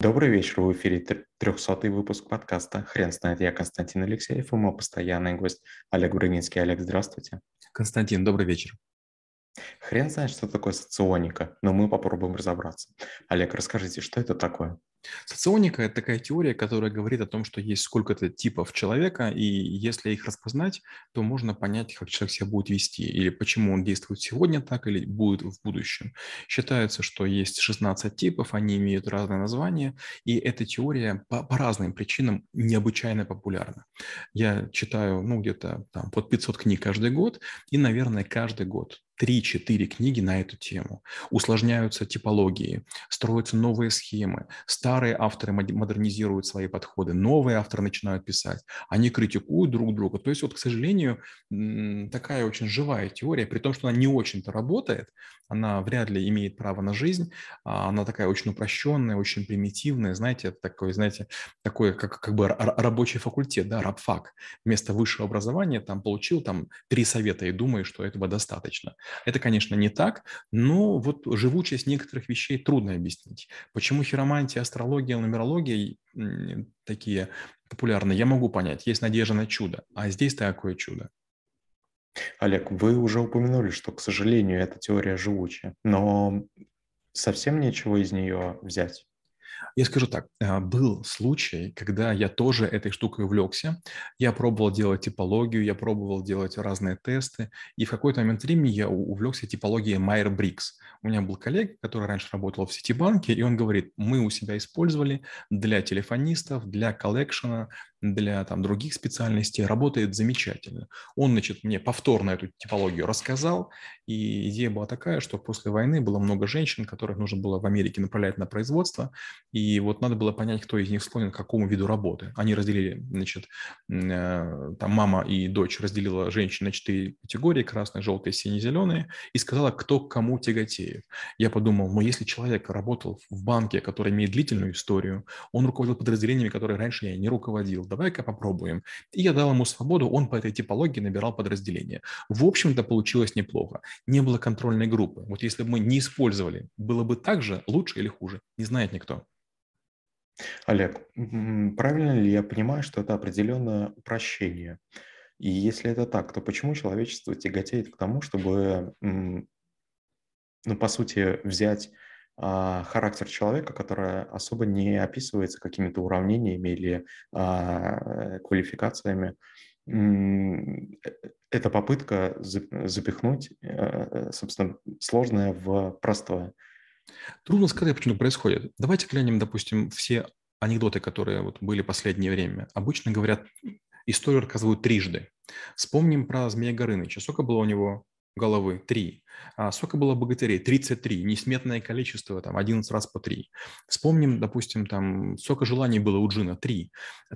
Добрый вечер, в эфире трехсотый выпуск подкаста «Хрен знает». Я Константин Алексеев и мой постоянный гость Олег Брынинский. Олег, здравствуйте. Константин, добрый вечер. Хрен знает, что такое соционика, но мы попробуем разобраться. Олег, расскажите, что это такое? Соционика – это такая теория, которая говорит о том, что есть сколько-то типов человека, и если их распознать, то можно понять, как человек себя будет вести, или почему он действует сегодня так, или будет в будущем. Считается, что есть 16 типов, они имеют разные названия, и эта теория по, по разным причинам необычайно популярна. Я читаю, ну, где-то там под 500 книг каждый год, и, наверное, каждый год 3-4 книги на эту тему. Усложняются типологии, строятся новые схемы. Старые авторы модернизируют свои подходы, новые авторы начинают писать. Они критикуют друг друга. То есть вот, к сожалению, такая очень живая теория, при том, что она не очень-то работает, она вряд ли имеет право на жизнь, а она такая очень упрощенная, очень примитивная, знаете, это такой, знаете, такой как, как бы рабочий факультет, да, рабфак. Вместо высшего образования там получил там три совета и думаю, что этого достаточно. Это, конечно, не так, но вот живучесть некоторых вещей трудно объяснить. Почему хиромантия, астрология, нумерология такие популярны, я могу понять. Есть надежда на чудо, а здесь такое чудо. Олег, вы уже упомянули, что, к сожалению, эта теория живучая, но совсем нечего из нее взять. Я скажу так, а, был случай, когда я тоже этой штукой увлекся. Я пробовал делать типологию, я пробовал делать разные тесты, и в какой-то момент времени я увлекся типологией Майерс-Бриггс. У меня был коллега, который раньше работал в Ситибанке, и он говорит, мы у себя использовали для телефонистов, для коллекшена, для там, других специальностей, работает замечательно. Он, значит, мне повторно эту типологию рассказал, и идея была такая, что после войны было много женщин, которых нужно было в Америке направлять на производство, и вот надо было понять, кто из них склонен к какому виду работы. Они разделили, значит, э, там мама и дочь разделила женщин на четыре категории, красные, желтые, синие, зеленые, и сказала, кто к кому тяготеет. Я подумал, ну если человек работал в банке, который имеет длительную историю, он руководил подразделениями, которые раньше я не руководил, давай-ка попробуем. И я дал ему свободу, он по этой типологии набирал подразделения. В общем-то, получилось неплохо. Не было контрольной группы. Вот если бы мы не использовали, было бы так же, лучше или хуже, не знает никто. Олег, правильно ли я понимаю, что это определенное упрощение? И если это так, то почему человечество тяготеет к тому, чтобы, ну, по сути, взять характер человека, который особо не описывается какими-то уравнениями или а, квалификациями. Э, это попытка запихнуть, э, собственно, сложное в простое. Трудно сказать, почему это происходит. Давайте глянем, допустим, все анекдоты, которые вот были последнее время. Обычно говорят, историю рассказывают трижды. Вспомним про Змея Горыныча. Сколько было у него головы? Три. А сколько было богатырей? 33. Несметное количество, там, 11 раз по 3. Вспомним, допустим, там, сколько желаний было у Джина? 3.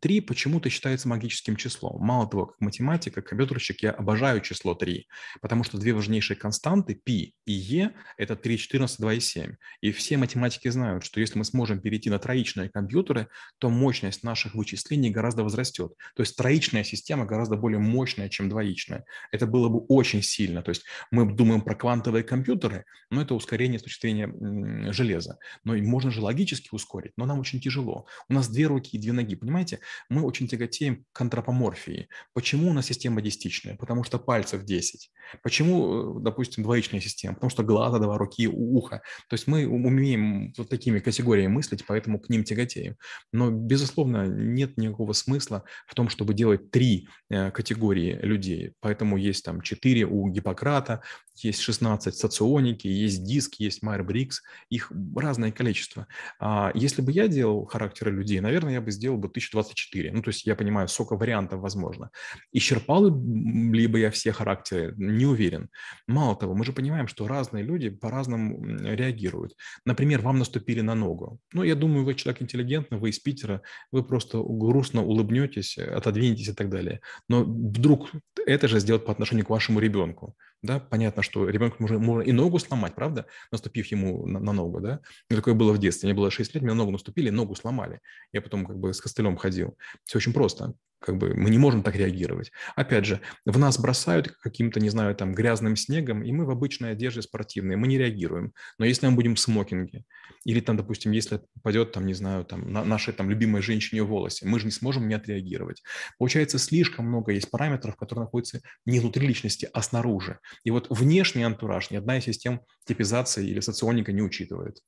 3 почему-то считается магическим числом. Мало того, как математик, как компьютерщик, я обожаю число 3, потому что две важнейшие константы, π и e, это 3, 14, 2 и 7. И все математики знают, что если мы сможем перейти на троичные компьютеры, то мощность наших вычислений гораздо возрастет. То есть троичная система гораздо более мощная, чем двоичная. Это было бы очень сильно. То есть мы думаем про квантовые компьютеры, но это ускорение с точки зрения железа. Но и можно же логически ускорить, но нам очень тяжело. У нас две руки и две ноги, понимаете? Мы очень тяготеем к антропоморфии. Почему у нас система десятичная? Потому что пальцев 10. Почему, э, допустим, двоичная система? Потому что глаза, два руки, ухо. То есть мы умеем вот такими категориями мыслить, поэтому к ним тяготеем. Но, безусловно, нет никакого смысла в том, чтобы делать три э, категории людей. Поэтому есть там четыре у Гиппократа, есть 16 соционики, есть диск, есть Майерс-Бриггс, их разное количество. А если бы я делал характеры людей, наверное, я бы сделал бы 1024. Ну, то есть я понимаю, сколько вариантов возможно. Исчерпал ли бы я все характеры? Не уверен. Мало того, мы же понимаем, что разные люди по-разному реагируют. Например, вам наступили на ногу. Ну, я думаю, вы человек интеллигентный, вы из Питера, вы просто грустно улыбнетесь, отодвинетесь и так далее. Но вдруг это же сделать по отношению к вашему ребенку. Да, понятно, что ребенку можно, можно и ногу сломать, правда, наступив ему на, на ногу, да. И такое было в детстве. Мне было 6 лет, мне на ногу наступили, ногу сломали. Я потом как бы с костылем ходил. Все очень просто. как бы мы не можем так реагировать. Опять же, в нас бросают каким-то, не знаю, там грязным снегом, и мы в обычной одежде спортивной, мы не реагируем. Но если мы будем в смокинге, или там, допустим, если попадет, там, не знаю, там, на нашей там любимой женщине в волосе, мы же не сможем не отреагировать. Получается, слишком много есть параметров, которые находятся не внутри личности, а снаружи. И вот внешний антураж ни одна из систем типизации или соционика не учитывает.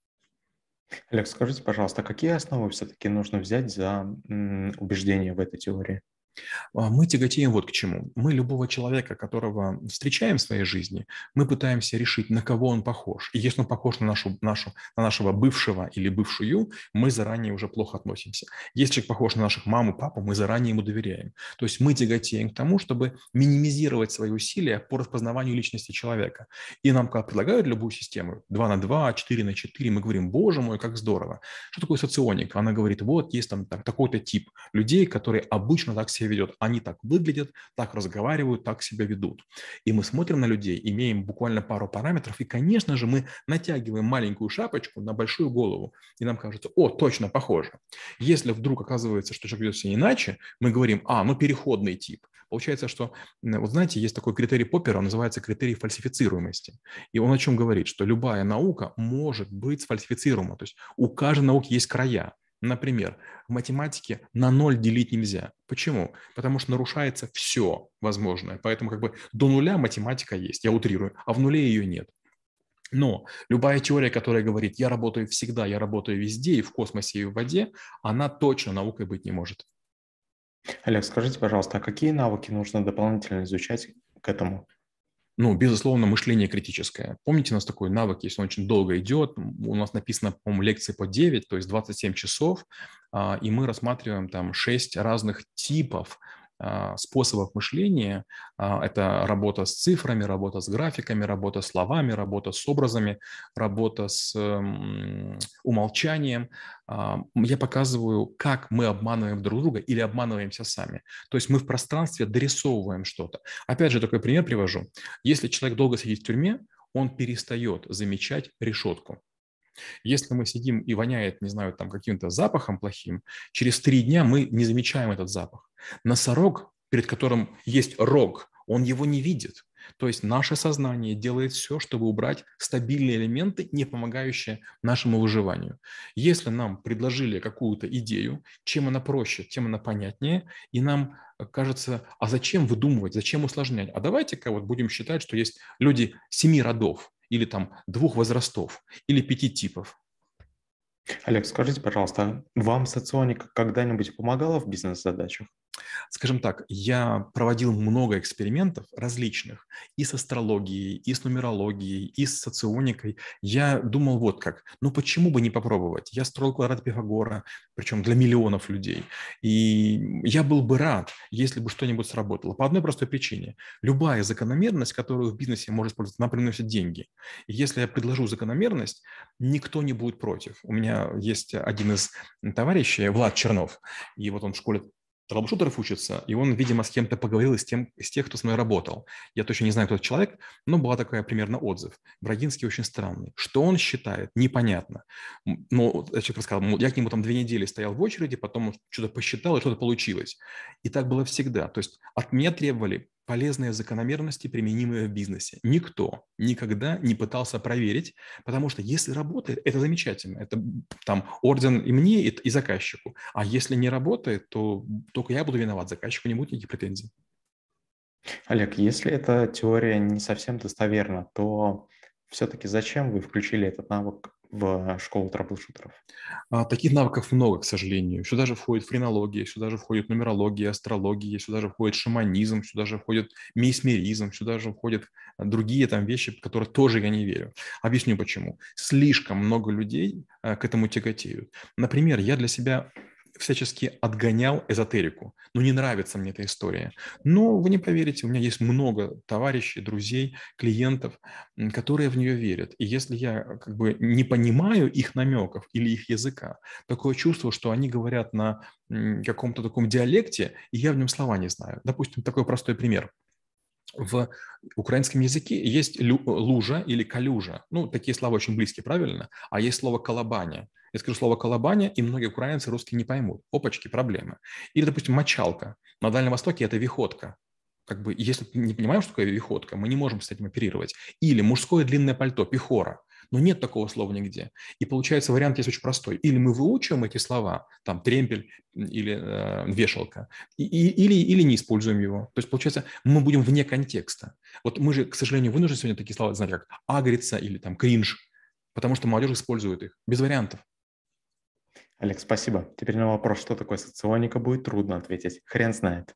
Олег, скажите, пожалуйста, какие основы все-таки нужно взять за убеждение в этой теории? А, мы тяготеем вот к чему. Мы любого человека, которого встречаем в своей жизни, мы пытаемся решить, на кого он похож. И если он похож на, нашу, нашу, на нашего бывшего или бывшую, мы заранее уже плохо относимся. Если человек похож на наших маму, папу, мы заранее ему доверяем. То есть мы тяготеем к тому, чтобы минимизировать свои усилия по распознаванию личности человека. И нам, когда предлагают любую систему, 2 на 2, 4 на 4, мы говорим, боже мой, как здорово. Что такое соционик? Она говорит, вот есть там так, такой-то тип людей, которые обычно так себя ведет. Они так выглядят, так разговаривают, так себя ведут. И мы смотрим на людей, имеем буквально пару параметров, и, конечно же, мы натягиваем маленькую шапочку на большую голову, и нам кажется, о, точно похоже. Если вдруг оказывается, что человек ведет себя иначе, мы говорим, а, ну переходный тип. Получается, что, вот знаете, есть такой критерий Поппера, называется критерий фальсифицируемости. И он о чем говорит? Что любая наука может быть сфальсифицируема. То есть у каждой науки есть края. Например, в математике на ноль делить нельзя. Почему? Потому что нарушается все возможное. Поэтому как бы до нуля математика есть, я утрирую, а в нуле ее нет. Но любая теория, которая говорит, я работаю всегда, я работаю везде, и в космосе, и в воде, она точно наукой быть не может. Олег, скажите, пожалуйста, а какие навыки нужно дополнительно изучать к этому? Ну, безусловно, мышление критическое. Помните, у нас такой навык, если он очень долго идет, у нас написано, по-моему, лекции по 9, то есть 27 часов, а, и мы рассматриваем там 6 разных типов способов мышления. А, это работа с цифрами, работа с графиками, работа с словами, работа с образами, работа с умолчанием. А, я показываю, как мы обманываем друг друга или обманываемся сами. То есть мы в пространстве дорисовываем что-то. Опять же, такой пример привожу. Если человек долго сидит в тюрьме, он перестает замечать решетку. Если мы сидим и воняет, не знаю, там каким-то запахом плохим, через три дня мы не замечаем этот запах. Носорог, перед которым есть рог, он его не видит. То есть наше сознание делает все, чтобы убрать стабильные элементы, не помогающие нашему выживанию. Если нам предложили какую-то идею, чем она проще, тем она понятнее, и нам кажется, а зачем выдумывать, зачем усложнять? А давайте-ка вот будем считать, что есть люди семи родов, или там двух возрастов, или пяти типов. Олег, скажите, пожалуйста, вам соционика когда-нибудь помогала в бизнес-задачах? Скажем так, я проводил много экспериментов различных и с астрологией, и с нумерологией, и с соционикой. Я думал вот как, ну почему бы не попробовать? Я строил квадрат Пифагора, причем для миллионов людей. И я был бы рад, если бы что-нибудь сработало. По одной простой причине. Любая закономерность, которую в бизнесе может использовать, она приносит деньги. И если я предложу закономерность, никто не будет против. У меня есть один из товарищей, Влад Чернов, и вот он в школе трэблшутеров учится, и он, видимо, с кем-то поговорил из, тем, из тех, кто с мной работал. Я точно не знаю, кто этот человек, но была такая примерно отзыв. Брагинский очень странный. Что он считает, непонятно. Но человек рассказал, я к нему там две недели стоял в очереди, потом что-то посчитал, и что-то получилось. И так было всегда. То есть от меня требовали полезные закономерности, применимые в бизнесе. Никто никогда не пытался проверить, потому что если работает, это замечательно. Это там орден и мне, и, и заказчику. А если не работает, то только я буду виноват, заказчику не будет никаких претензий. Олег, если эта теория не совсем достоверна, то все-таки зачем вы включили этот навык в школу трэблшутеров? А, таких навыков много, к сожалению. Сюда же входит френология, сюда же входит нумерология, астрология, сюда же входит шаманизм, сюда же входит мейсмеризм, сюда же входят другие там вещи, в которые тоже я не верю. Объясню почему. Слишком много людей а, к этому тяготеют. Например, я для себя всячески отгонял эзотерику. Ну, не нравится мне эта история. Но вы не поверите, у меня есть много товарищей, друзей, клиентов, которые в нее верят. И если я как бы не понимаю их намеков или их языка, такое чувство, что они говорят на каком-то таком диалекте, и я в нем слова не знаю. Допустим, такой простой пример. В украинском языке есть лужа или калюжа. Ну, такие слова очень близкие, правильно? А есть слово колобаня. Я скажу слово колобаня, и многие украинцы русские не поймут. Опачки, проблемы. Или, допустим, мочалка. На Дальнем Востоке это виходка. Как бы, если не понимаем, что такое виходка, мы не можем с этим оперировать. Или мужское длинное пальто, пихора. Но нет такого слова нигде. И получается вариант есть очень простой. Или мы выучиваем эти слова, там, тремпель или э, вешалка, и, и, или, или не используем его. То есть, получается, мы будем вне контекста. Вот мы же, к сожалению, вынуждены сегодня такие слова знать, как агрица или там кринж, потому что молодежь использует их без вариантов. Олег, спасибо. Теперь на вопрос, что такое соционика, будет трудно ответить. Хрен знает.